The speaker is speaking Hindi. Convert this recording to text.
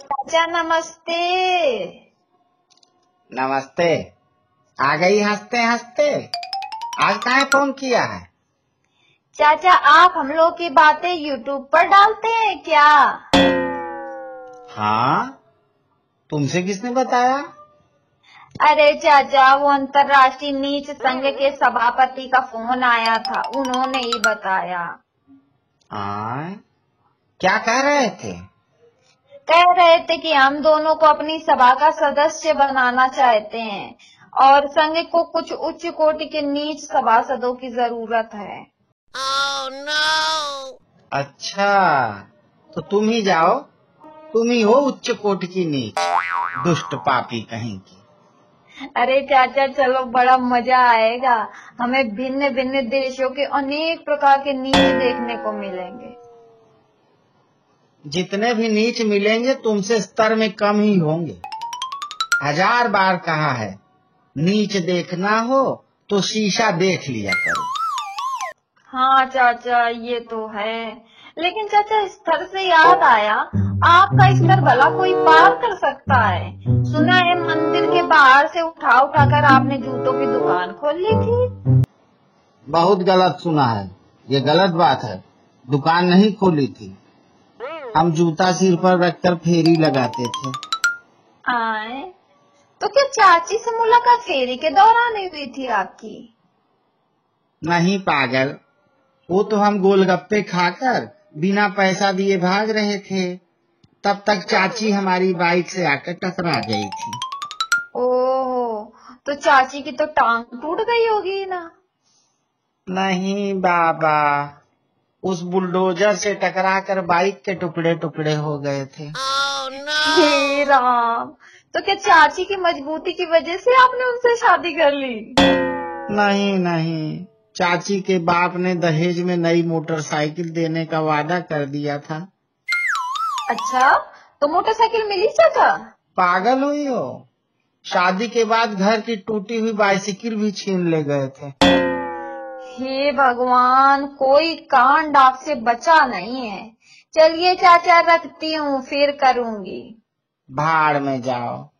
चाचा नमस्ते। नमस्ते। आ गई हँसते हँसते। आज कहा फ़ोन किया है? चाचा आप हम लोग की बातें यूट्यूब पर डालते हैं क्या? हाँ। तुमसे किसने बताया? अरे चाचा वो अंतर्राष्ट्रीय नीच संघ के सभापति का फ़ोन आया था उन्होंने ही बताया। आय क्या कह रहे थे? कह रहे थे कि हम दोनों को अपनी सभा का सदस्य बनाना चाहते हैं और संघ को कुछ उच्च कोटि के नीच सभासदों की ज़रूरत है। Oh, no! अच्छा तो तुम ही जाओ। तुम ही हो उच्च कोटि की नीच दुष्ट पापी कहीं की। अरे चाचा चलो बड़ा मज़ा आएगा। हमें भिन्न भिन्न देशों के अनेक प्रकार के नीच देखने को मिलेंगे। जितने भी नीच मिलेंगे तुमसे स्तर में कम ही होंगे। हज़ार बार कहा है नीच देखना हो तो शीशा देख लिया करो। हाँ चाचा ये तो है। लेकिन चाचा स्तर से याद आया आपका स्तर भला कोई पार कर सकता है। सुना है मंदिर के बाहर से उठा उठा कर आपने जूतों की दुकान खोल ली थी? बहुत गलत सुना है। ये गलत बात है। दुकान नहीं खोली थी। हम जूता सिर पर रखकर फेरी लगाते थे। आए? तो क्या चाची से मुलाकात फेरी के दौरान ही हुई थी आपकी? नहीं पागल वो तो हम गोलगप्पे खाकर बिना पैसा दिए भाग रहे थे। तब तक चाची हमारी बाइक से आकर टकरा गई थी। ओह तो चाची की तो टांग टूट गई होगी ना? नहीं बाबा उस बुलडोजर से टकराकर बाइक के टुकड़े टुकड़े हो गए थे। हे राम। तो क्या चाची की मजबूती की वजह से आपने उनसे शादी कर ली? नहीं नहीं। चाची के बाप ने दहेज में नई मोटरसाइकिल देने का वादा कर दिया था। अच्छा तो मोटरसाइकिल मिली चाचा पागल हुई हो? शादी के बाद घर की टूटी हुई बाइसिकल भी छीन ले गए थे। भगवान, कोई कांड आपसे बचा नहीं है। चलिए चाचा रखती हूँ, फिर करूँगी। भाड़ में जाओ।